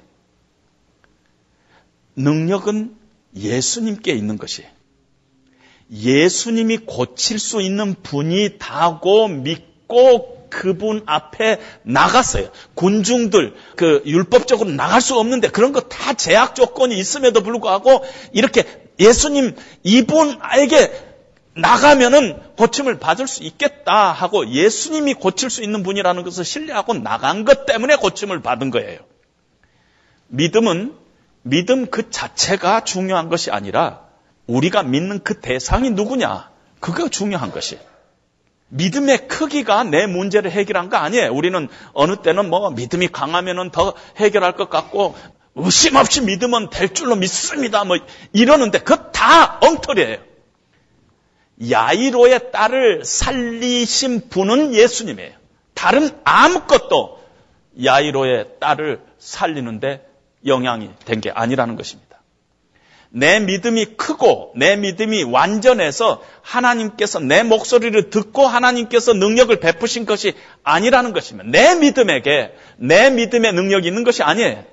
능력은 예수님께 있는 것이에요. 예수님이 고칠 수 있는 분이다고 믿고 그분 앞에 나갔어요. 군중들 그 율법적으로 나갈 수 없는데 그런 거 다 제약 조건이 있음에도 불구하고 이렇게 예수님 이분에게 나가면은 고침을 받을 수 있겠다 하고 예수님이 고칠 수 있는 분이라는 것을 신뢰하고 나간 것 때문에 고침을 받은 거예요. 믿음은 믿음 그 자체가 중요한 것이 아니라 우리가 믿는 그 대상이 누구냐? 그거 중요한 것이. 믿음의 크기가 내 문제를 해결한 거 아니에요. 우리는 어느 때는 뭐 믿음이 강하면은 더 해결할 것 같고 의심 없이 믿으면 될 줄로 믿습니다. 뭐 이러는데 그거 다 엉터리예요. 야이로의 딸을 살리신 분은 예수님이에요. 다른 아무것도 야이로의 딸을 살리는데 영향이 된 게 아니라는 것입니다. 내 믿음이 크고 내 믿음이 완전해서 하나님께서 내 목소리를 듣고 하나님께서 능력을 베푸신 것이 아니라는 것입니다. 내 믿음에게 내 믿음의 능력이 있는 것이 아니에요.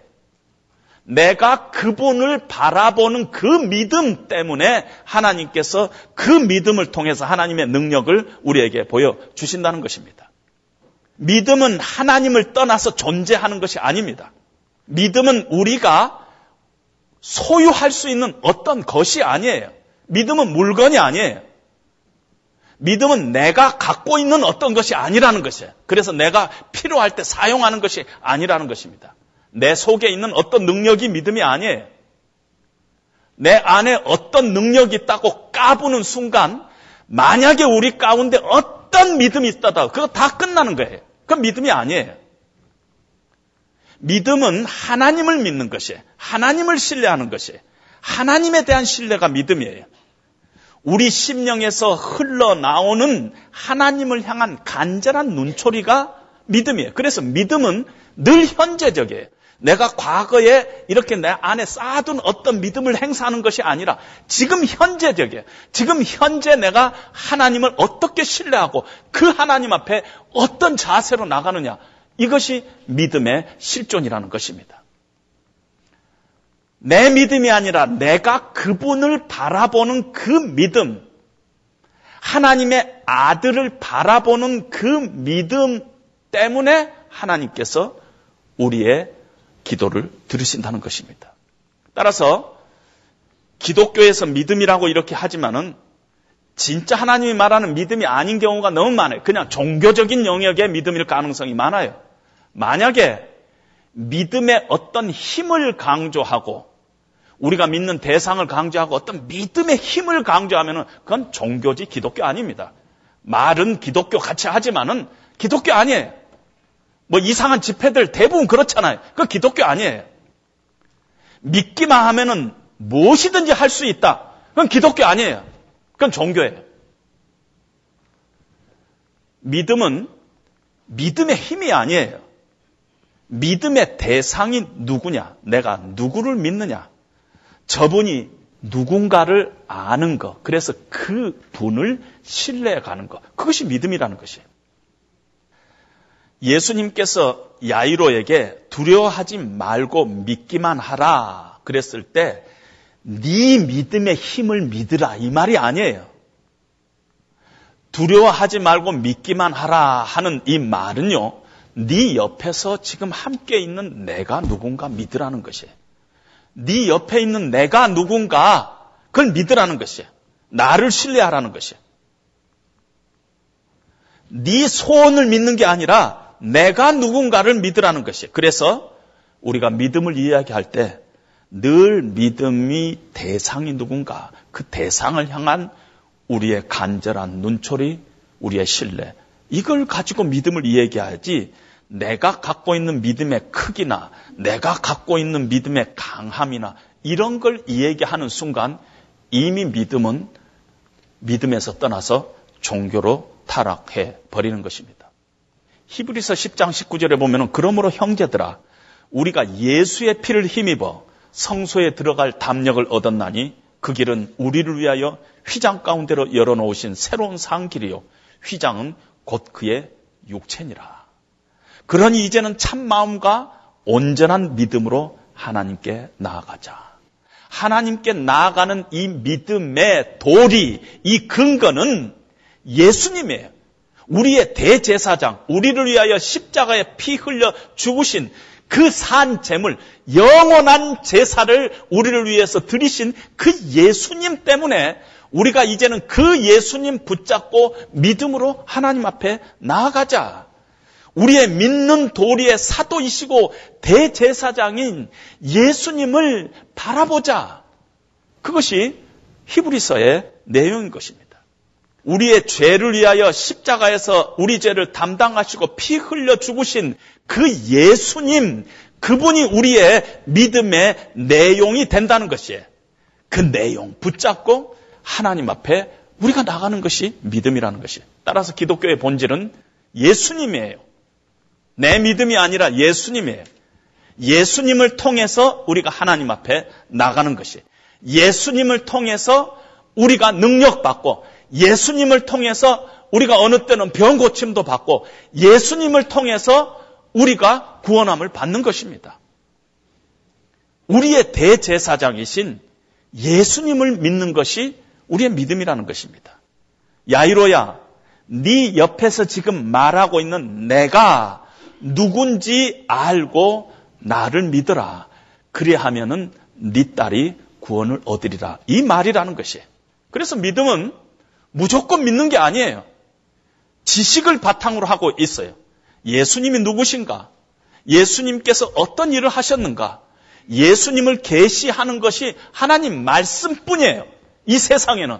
내가 그분을 바라보는 그 믿음 때문에 하나님께서 그 믿음을 통해서 하나님의 능력을 우리에게 보여주신다는 것입니다. 믿음은 하나님을 떠나서 존재하는 것이 아닙니다. 믿음은 우리가 소유할 수 있는 어떤 것이 아니에요. 믿음은 물건이 아니에요. 믿음은 내가 갖고 있는 어떤 것이 아니라는 것이에요. 그래서 내가 필요할 때 사용하는 것이 아니라는 것입니다. 내 속에 있는 어떤 능력이 믿음이 아니에요. 내 안에 어떤 능력이 있다고 까부는 순간 만약에 우리 가운데 어떤 믿음이 있다다 그거 다 끝나는 거예요. 그건 믿음이 아니에요. 믿음은 하나님을 믿는 것이에요. 하나님을 신뢰하는 것이에요. 하나님에 대한 신뢰가 믿음이에요. 우리 심령에서 흘러나오는 하나님을 향한 간절한 눈초리가 믿음이에요. 그래서 믿음은 늘 현재적이에요. 내가 과거에 이렇게 내 안에 쌓아둔 어떤 믿음을 행사하는 것이 아니라 지금 현재적이에요. 지금 현재 내가 하나님을 어떻게 신뢰하고 그 하나님 앞에 어떤 자세로 나가느냐. 이것이 믿음의 실존이라는 것입니다. 내 믿음이 아니라 내가 그분을 바라보는 그 믿음, 하나님의 아들을 바라보는 그 믿음 때문에 하나님께서 우리의 기도를 들으신다는 것입니다. 따라서 기독교에서 믿음이라고 이렇게 하지만은 진짜 하나님이 말하는 믿음이 아닌 경우가 너무 많아요. 그냥 종교적인 영역의 믿음일 가능성이 많아요. 만약에 믿음의 어떤 힘을 강조하고 우리가 믿는 대상을 강조하고 어떤 믿음의 힘을 강조하면 그건 종교지 기독교 아닙니다. 말은 기독교 같이 하지만은 기독교 아니에요. 뭐 이상한 집회들 대부분 그렇잖아요. 그 기독교 아니에요. 믿기만 하면은 무엇이든지 할 수 있다. 그건 기독교 아니에요. 그건 종교예요. 믿음은 믿음의 힘이 아니에요. 믿음의 대상이 누구냐? 내가 누구를 믿느냐? 저분이 누군가를 아는 것. 그래서 그 분을 신뢰해 가는 것. 그것이 믿음이라는 것이에요. 예수님께서 야이로에게 두려워하지 말고 믿기만 하라. 그랬을 때, 네 믿음의 힘을 믿으라. 이 말이 아니에요. 두려워하지 말고 믿기만 하라 하는 이 말은요, 네 옆에서 지금 함께 있는 내가 누군가 믿으라는 것이에요. 네 옆에 있는 내가 누군가 그걸 믿으라는 것이에요. 나를 신뢰하라는 것이에요. 네 소원을 믿는 게 아니라 내가 누군가를 믿으라는 것이에요. 그래서 우리가 믿음을 이야기할 때 늘 믿음이 대상이 누군가 그 대상을 향한 우리의 간절한 눈초리, 우리의 신뢰 이걸 가지고 믿음을 이야기하지 내가 갖고 있는 믿음의 크기나 내가 갖고 있는 믿음의 강함이나 이런 걸 이야기하는 순간 이미 믿음은 믿음에서 떠나서 종교로 타락해 버리는 것입니다. 히브리서 10장 19절에 보면은 그러므로 형제들아 우리가 예수의 피를 힘입어 성소에 들어갈 담력을 얻었나니 그 길은 우리를 위하여 휘장 가운데로 열어놓으신 새로운 상길이요 휘장은 곧 그의 육체니라. 그러니 이제는 참 마음과 온전한 믿음으로 하나님께 나아가자. 하나님께 나아가는 이 믿음의 도리, 이 근거는 예수님이에요. 우리의 대제사장, 우리를 위하여 십자가에 피 흘려 죽으신 그산 제물, 영원한 제사를 우리를 위해서 드리신 그 예수님 때문에 우리가 이제는 그 예수님 붙잡고 믿음으로 하나님 앞에 나아가자. 우리의 믿는 도리의 사도이시고 대제사장인 예수님을 바라보자. 그것이 히브리서의 내용인 것입니다. 우리의 죄를 위하여 십자가에서 우리 죄를 담당하시고 피 흘려 죽으신 그 예수님, 그분이 우리의 믿음의 내용이 된다는 것이에요. 그 내용 붙잡고 하나님 앞에 우리가 나가는 것이 믿음이라는 것이에요. 따라서 기독교의 본질은 예수님이에요. 내 믿음이 아니라 예수님이에요. 예수님을 통해서 우리가 하나님 앞에 나가는 것이 예수님을 통해서 우리가 능력받고 예수님을 통해서 우리가 어느 때는 병 고침도 받고 예수님을 통해서 우리가 구원함을 받는 것입니다. 우리의 대제사장이신 예수님을 믿는 것이 우리의 믿음이라는 것입니다. 야이로야, 네 옆에서 지금 말하고 있는 내가 누군지 알고 나를 믿어라. 그리하면은 네 딸이 구원을 얻으리라. 이 말이라는 것이에요. 그래서 믿음은 무조건 믿는 게 아니에요. 지식을 바탕으로 하고 있어요. 예수님이 누구신가? 예수님께서 어떤 일을 하셨는가? 예수님을 계시하는 것이 하나님 말씀뿐이에요. 이 세상에는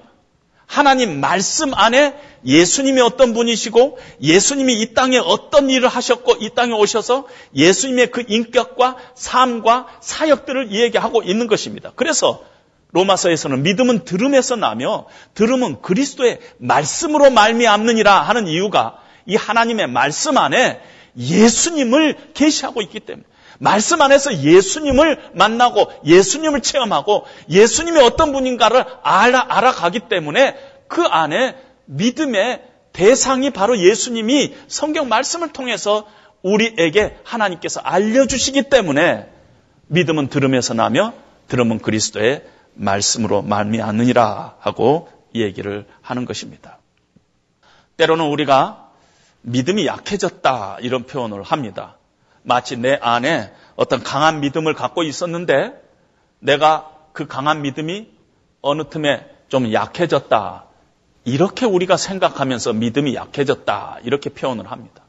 하나님 말씀 안에 예수님이 어떤 분이시고 예수님이 이 땅에 어떤 일을 하셨고 이 땅에 오셔서 예수님의 그 인격과 삶과 사역들을 이야기하고 있는 것입니다. 그래서 로마서에서는 믿음은 들음에서 나며 들음은 그리스도의 말씀으로 말미암느니라 하는 이유가 이 하나님의 말씀 안에 예수님을 계시하고 있기 때문에 말씀 안에서 예수님을 만나고 예수님을 체험하고 예수님이 어떤 분인가를 알아, 알아가기 때문에 그 안에 믿음의 대상이 바로 예수님이 성경 말씀을 통해서 우리에게 하나님께서 알려주시기 때문에 믿음은 들음에서 나며 들음은 그리스도의 말씀으로 말미암느니라 하고 얘기를 하는 것입니다. 때로는 우리가 믿음이 약해졌다 이런 표현을 합니다. 마치 내 안에 어떤 강한 믿음을 갖고 있었는데 내가 그 강한 믿음이 어느 틈에 좀 약해졌다. 이렇게 우리가 생각하면서 믿음이 약해졌다. 이렇게 표현을 합니다.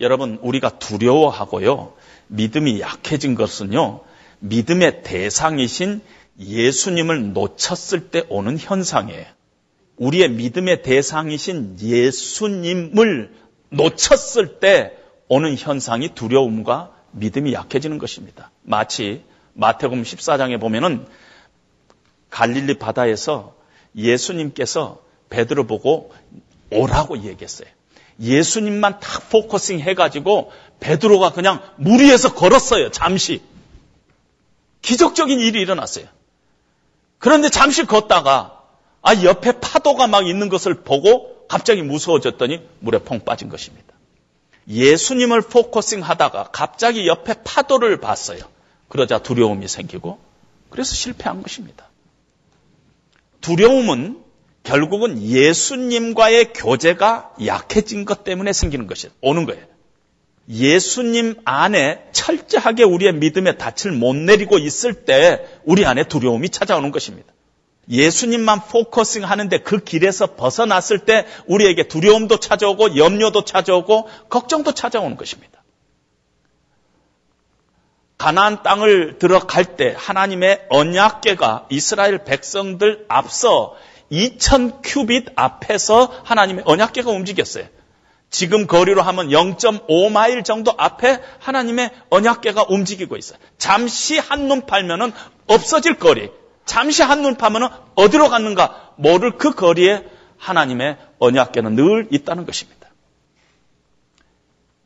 여러분, 우리가 두려워하고요. 믿음이 약해진 것은요. 믿음의 대상이신 예수님을 놓쳤을 때 오는 현상이에요. 우리의 믿음의 대상이신 예수님을 놓쳤을 때 오는 현상이 두려움과 믿음이 약해지는 것입니다. 마치 마태복음 14장에 보면은 갈릴리 바다에서 예수님께서 베드로 보고 오라고 얘기했어요. 예수님만 딱 focusing 해가지고 베드로가 그냥 물 위에서 걸었어요. 잠시. 기적적인 일이 일어났어요. 그런데 잠시 걷다가 아 옆에 파도가 막 있는 것을 보고 갑자기 무서워졌더니 물에 퐁 빠진 것입니다. 예수님을 focusing 하다가 갑자기 옆에 파도를 봤어요. 그러자 두려움이 생기고 그래서 실패한 것입니다. 두려움은 결국은 예수님과의 교제가 약해진 것 때문에 생기는 것이 오는 거예요. 예수님 안에 철저하게 우리의 믿음의 닻을 못 내리고 있을 때 우리 안에 두려움이 찾아오는 것입니다. 예수님만 focusing 하는데 그 길에서 벗어났을 때 우리에게 두려움도 찾아오고 염려도 찾아오고 걱정도 찾아오는 것입니다. 가나안 땅을 들어갈 때 하나님의 언약계가 이스라엘 백성들 앞서 2000 cubit 앞에서 하나님의 언약계가 움직였어요. 지금 거리로 하면 0.5마일 정도 앞에 하나님의 언약계가 움직이고 있어요. 잠시 한눈 팔면은 없어질 거리. 잠시 한눈 파면 어디로 갔는가 모를 그 거리에 하나님의 언약계는 늘 있다는 것입니다.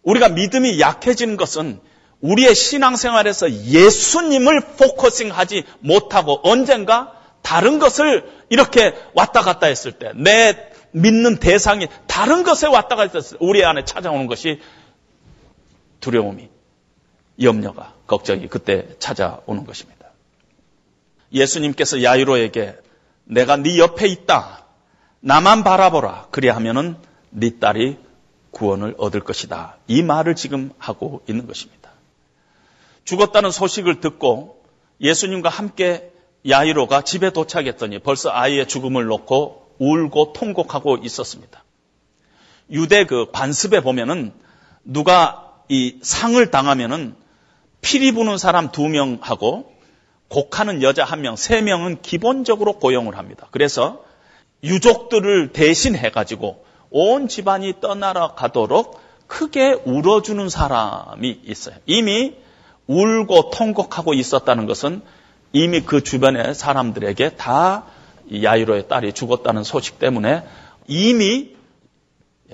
우리가 믿음이 약해지는 것은 우리의 신앙생활에서 예수님을 포커싱하지 못하고 언젠가 다른 것을 이렇게 왔다 갔다 했을 때, 내 믿는 대상이 다른 것에 왔다 갔다 우리 안에 찾아오는 것이 두려움이, 염려가, 걱정이 그때 찾아오는 것입니다. 예수님께서 야이로에게 내가 네 옆에 있다. 나만 바라보라. 그리야 하면은 네 딸이 구원을 얻을 것이다. 이 말을 지금 하고 있는 것입니다. 죽었다는 소식을 듣고 예수님과 함께 야이로가 집에 도착했더니 벌써 아이의 죽음을 놓고 울고 통곡하고 있었습니다. 유대 그 관습에 보면은 누가 이 상을 당하면은 피리 부는 사람 두 명하고 곡하는 여자 한 명, 세 명은 기본적으로 고용을 합니다. 그래서 유족들을 대신해 가지고 온 집안이 떠나러 가도록 크게 울어주는 사람이 있어요. 이미 울고 통곡하고 있었다는 것은 이미 그 주변의 사람들에게 다 야이로의 딸이 죽었다는 소식 때문에 이미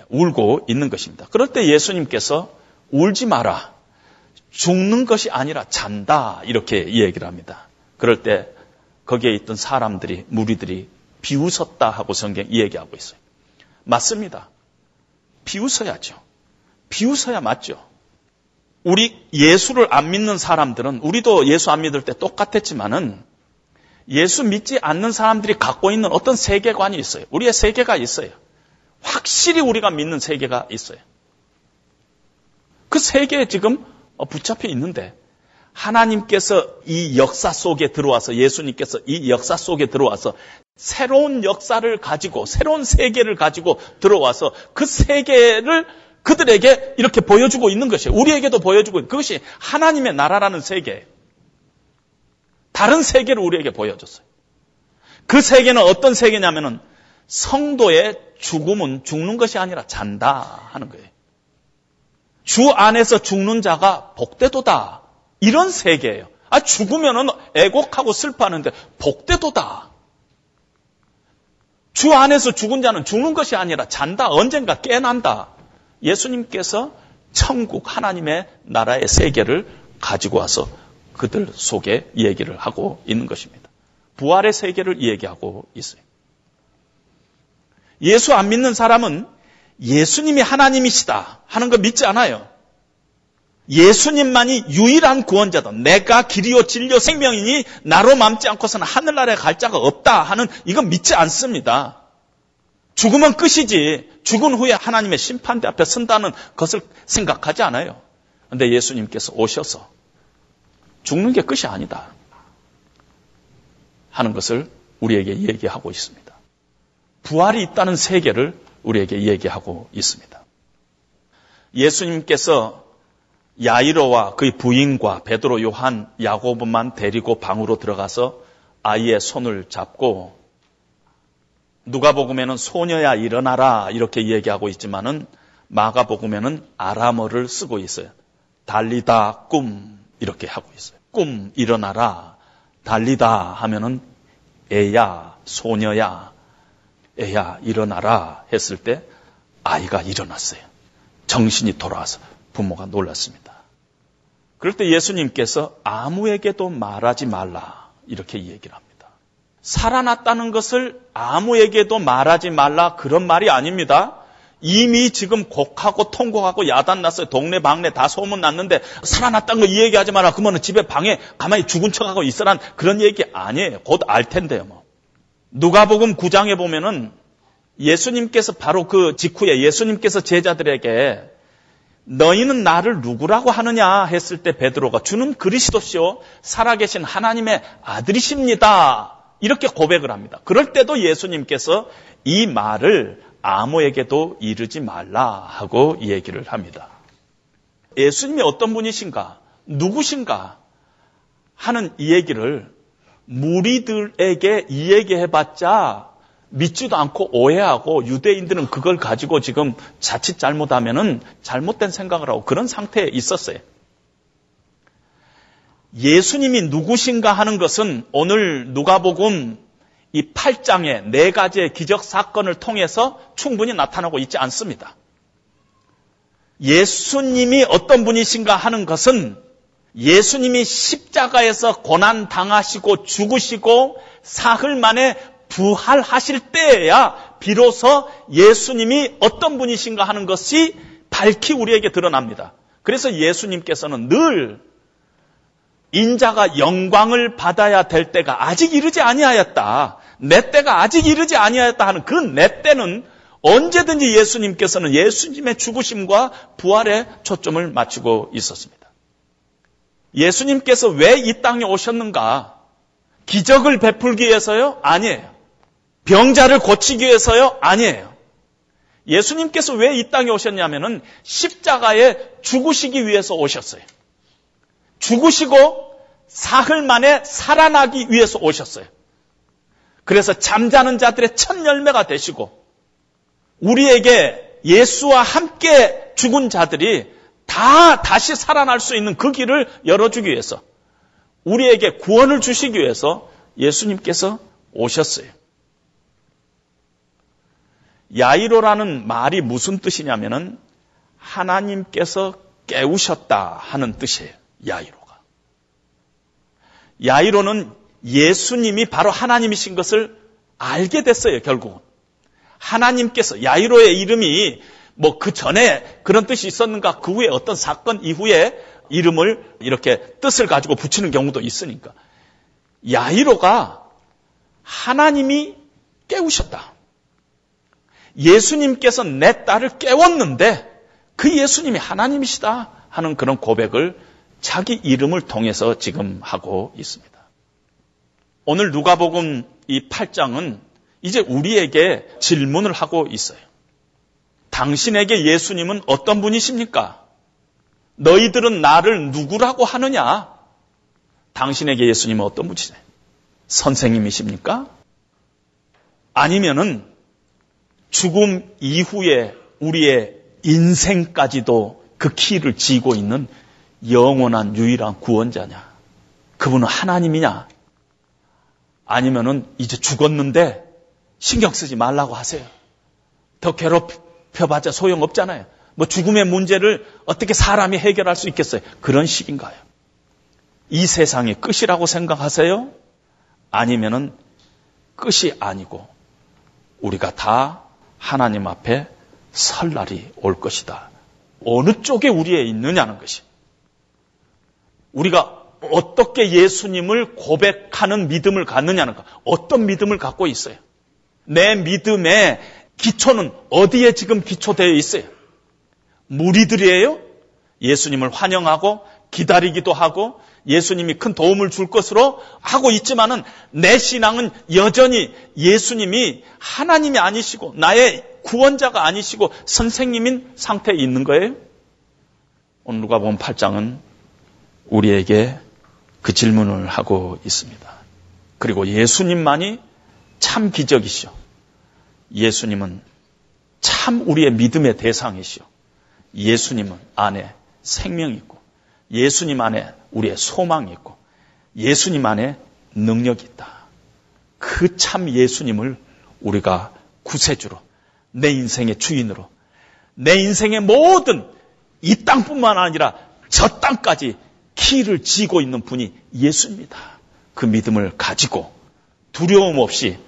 울고 있는 것입니다. 그럴 때 예수님께서 울지 마라. 죽는 것이 아니라 잔다. 이렇게 얘기를 합니다. 그럴 때 거기에 있던 사람들이, 무리들이 비웃었다 하고 성경 얘기하고 있어요. 맞습니다. 비웃어야죠. 비웃어야 맞죠. 우리 예수를 안 믿는 사람들은 우리도 예수 안 믿을 때 똑같았지만은 예수 믿지 않는 사람들이 갖고 있는 어떤 세계관이 있어요. 우리의 세계가 있어요. 확실히 우리가 믿는 세계가 있어요. 그 세계에 지금 붙잡혀 있는데 하나님께서 이 역사 속에 들어와서 예수님께서 이 역사 속에 들어와서 새로운 역사를 가지고 새로운 세계를 가지고 들어와서 그 세계를 그들에게 이렇게 보여주고 있는 것이에요. 우리에게도 보여주고 있는 그것이 하나님의 나라라는 세계예요. 다른 세계를 우리에게 보여줬어요. 그 세계는 어떤 세계냐면은 성도의 죽음은 죽는 것이 아니라 잔다 하는 거예요. 주 안에서 죽는 자가 복되도다. 이런 세계예요. 아, 죽으면은 애곡하고 슬퍼하는데 복되도다. 주 안에서 죽은 자는 죽는 것이 아니라 잔다. 언젠가 깨난다. 예수님께서 천국 하나님의 나라의 세계를 가지고 와서 그들 속에 얘기를 하고 있는 것입니다. 부활의 세계를 얘기하고 있어요. 예수 안 믿는 사람은 예수님이 하나님이시다 하는 거 믿지 않아요. 예수님만이 유일한 구원자다. 내가 길이요 진료 생명이니 나로 맘지 않고서는 하늘나라에 갈 자가 없다 하는 이건 믿지 않습니다. 죽으면 끝이지. 죽은 후에 하나님의 심판대 앞에 선다는 것을 생각하지 않아요. 근데 예수님께서 오셔서 죽는 게 끝이 아니다. 하는 것을 우리에게 얘기하고 있습니다. 부활이 있다는 세계를 우리에게 얘기하고 있습니다. 예수님께서 야이로와 그의 부인과 베드로, 요한, 야고보만 데리고 방으로 들어가서 아이의 손을 잡고 누가복음에는 소녀야 일어나라 이렇게 얘기하고 있지만은 마가복음에는 아람어를 쓰고 있어요. 달리다 꿈 이렇게 하고 있어요. 꿈 일어나라 달리다 하면은 애야 소녀야 애야 일어나라 했을 때 아이가 일어났어요. 정신이 돌아와서 부모가 놀랐습니다. 그럴 때 예수님께서 아무에게도 말하지 말라 이렇게 얘기를 합니다. 살아났다는 것을 아무에게도 말하지 말라 그런 말이 아닙니다. 이미 지금 곡하고 통곡하고 야단 났어요. 동네 방네 다 소문 났는데 살아났다는 거 이 얘기하지 마라. 그러면 집에 방에 가만히 죽은 척하고 있으란 그런 얘기 아니에요. 곧 알 텐데요. 뭐. 누가복음 9장에 보면은 예수님께서 바로 그 직후에 예수님께서 제자들에게 너희는 나를 누구라고 하느냐 했을 때 베드로가 주는 그리스도시요 살아계신 하나님의 아들이십니다. 이렇게 고백을 합니다. 그럴 때도 예수님께서 이 말을 아무에게도 이르지 말라 하고 얘기를 합니다. 예수님이 어떤 분이신가, 누구신가 하는 이 얘기를 무리들에게 이 얘기해봤자 믿지도 않고 오해하고 유대인들은 그걸 가지고 지금 자칫 잘못하면은 잘못된 생각을 하고 그런 상태에 있었어요. 예수님이 누구신가 하는 것은 오늘 누가복음 이 8장의 네 가지의 기적 사건을 통해서 충분히 나타나고 있지 않습니다. 예수님이 어떤 분이신가 하는 것은 예수님이 십자가에서 고난 당하시고 죽으시고 사흘 만에 부활하실 때에야 비로소 예수님이 어떤 분이신가 하는 것이 밝히 우리에게 드러납니다. 그래서 예수님께서는 늘 인자가 영광을 받아야 될 때가 아직 이르지 아니하였다. 내 때가 아직 이르지 아니하였다 하는 그 내 때는 언제든지 예수님께서는 예수님의 죽으심과 부활에 초점을 맞추고 있었습니다. 예수님께서 왜 이 땅에 오셨는가? 기적을 베풀기 위해서요? 아니에요. 병자를 고치기 위해서요? 아니에요. 예수님께서 왜 이 땅에 오셨냐면은 십자가에 죽으시기 위해서 오셨어요. 죽으시고 사흘 만에 살아나기 위해서 오셨어요. 그래서 잠자는 자들의 첫 열매가 되시고 우리에게 예수와 함께 죽은 자들이 다 다시 살아날 수 있는 그 길을 열어주기 위해서 우리에게 구원을 주시기 위해서 예수님께서 오셨어요. 야이로라는 말이 무슨 뜻이냐면은 하나님께서 깨우셨다 하는 뜻이에요. 야이로가. 야이로는 예수님이 바로 하나님이신 것을 알게 됐어요, 결국은. 하나님께서 야이로의 이름이 뭐 그 전에 그런 뜻이 있었는가 그 후에 어떤 사건 이후에 이름을 이렇게 뜻을 가지고 붙이는 경우도 있으니까 야이로가 하나님이 깨우셨다. 예수님께서 내 딸을 깨웠는데 그 예수님이 하나님이시다 하는 그런 고백을 자기 이름을 통해서 지금 하고 있습니다. 오늘 누가복음 이 8장은 이제 우리에게 질문을 하고 있어요. 당신에게 예수님은 어떤 분이십니까? 너희들은 나를 누구라고 하느냐? 당신에게 예수님은 어떤 분이세요? 선생님이십니까? 아니면은 죽음 이후에 우리의 인생까지도 그 키를 쥐고 있는 영원한 유일한 구원자냐? 그분은 하나님이냐? 아니면은 이제 죽었는데 신경 쓰지 말라고 하세요. 더 괴롭혀봤자 소용없잖아요. 뭐 죽음의 문제를 어떻게 사람이 해결할 수 있겠어요? 그런 식인가요? 이 세상이 끝이라고 생각하세요? 아니면은 끝이 아니고 우리가 다 하나님 앞에 설 날이 올 것이다. 어느 쪽에 우리에 있느냐는 것이. 우리가 어떻게 예수님을 고백하는 믿음을 갖느냐는 것. 어떤 믿음을 갖고 있어요? 내 믿음의 기초는 어디에 지금 기초되어 있어요? 무리들이에요? 예수님을 환영하고 기다리기도 하고 예수님이 큰 도움을 줄 것으로 하고 있지만은 내 신앙은 여전히 예수님이 하나님이 아니시고 나의 구원자가 아니시고 선생님인 상태에 있는 거예요. 오늘 누가 보면 8장은 우리에게 그 질문을 하고 있습니다. 그리고 예수님만이 참 기적이시오. 예수님은 참 우리의 믿음의 대상이시오. 예수님은 안에 생명이 있고 예수님 안에 우리의 소망이 있고 예수님 안에 능력이 있다. 그 참 예수님을 우리가 구세주로 내 인생의 주인으로 내 인생의 모든 이 땅뿐만 아니라 저 땅까지 키를 쥐고 있는 분이 예수입니다. 그 믿음을 가지고 두려움 없이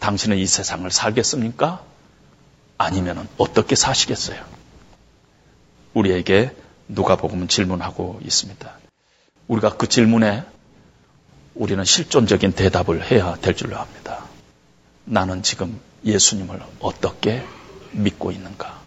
당신은 이 세상을 살겠습니까? 아니면 어떻게 사시겠어요? 우리에게 누가 복음은 질문하고 있습니다. 우리가 그 질문에 우리는 실존적인 대답을 해야 될 줄로 압니다. 나는 지금 예수님을 어떻게 믿고 있는가?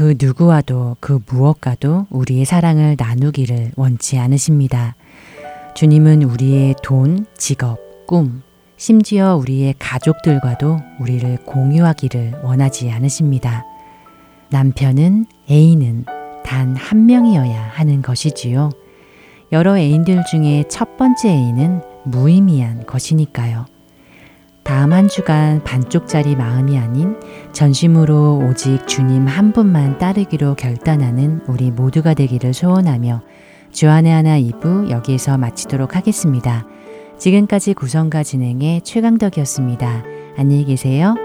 그 누구와도 그 무엇과도 우리의 사랑을 나누기를 원치 않으십니다. 주님은 우리의 돈, 직업, 꿈, 심지어 우리의 가족들과도 우리를 공유하기를 원하지 않으십니다. 남편은 애인은 단 한 명이어야 하는 것이지요. 여러 애인들 중에 첫 번째 애인은 무의미한 것이니까요. 다음 한 주간 반쪽짜리 마음이 아닌 전심으로 오직 주님 한 분만 따르기로 결단하는 우리 모두가 되기를 소원하며 주안의 하나 2부 여기에서 마치도록 하겠습니다. 지금까지 구성과 진행의 최강덕이었습니다. 안녕히 계세요.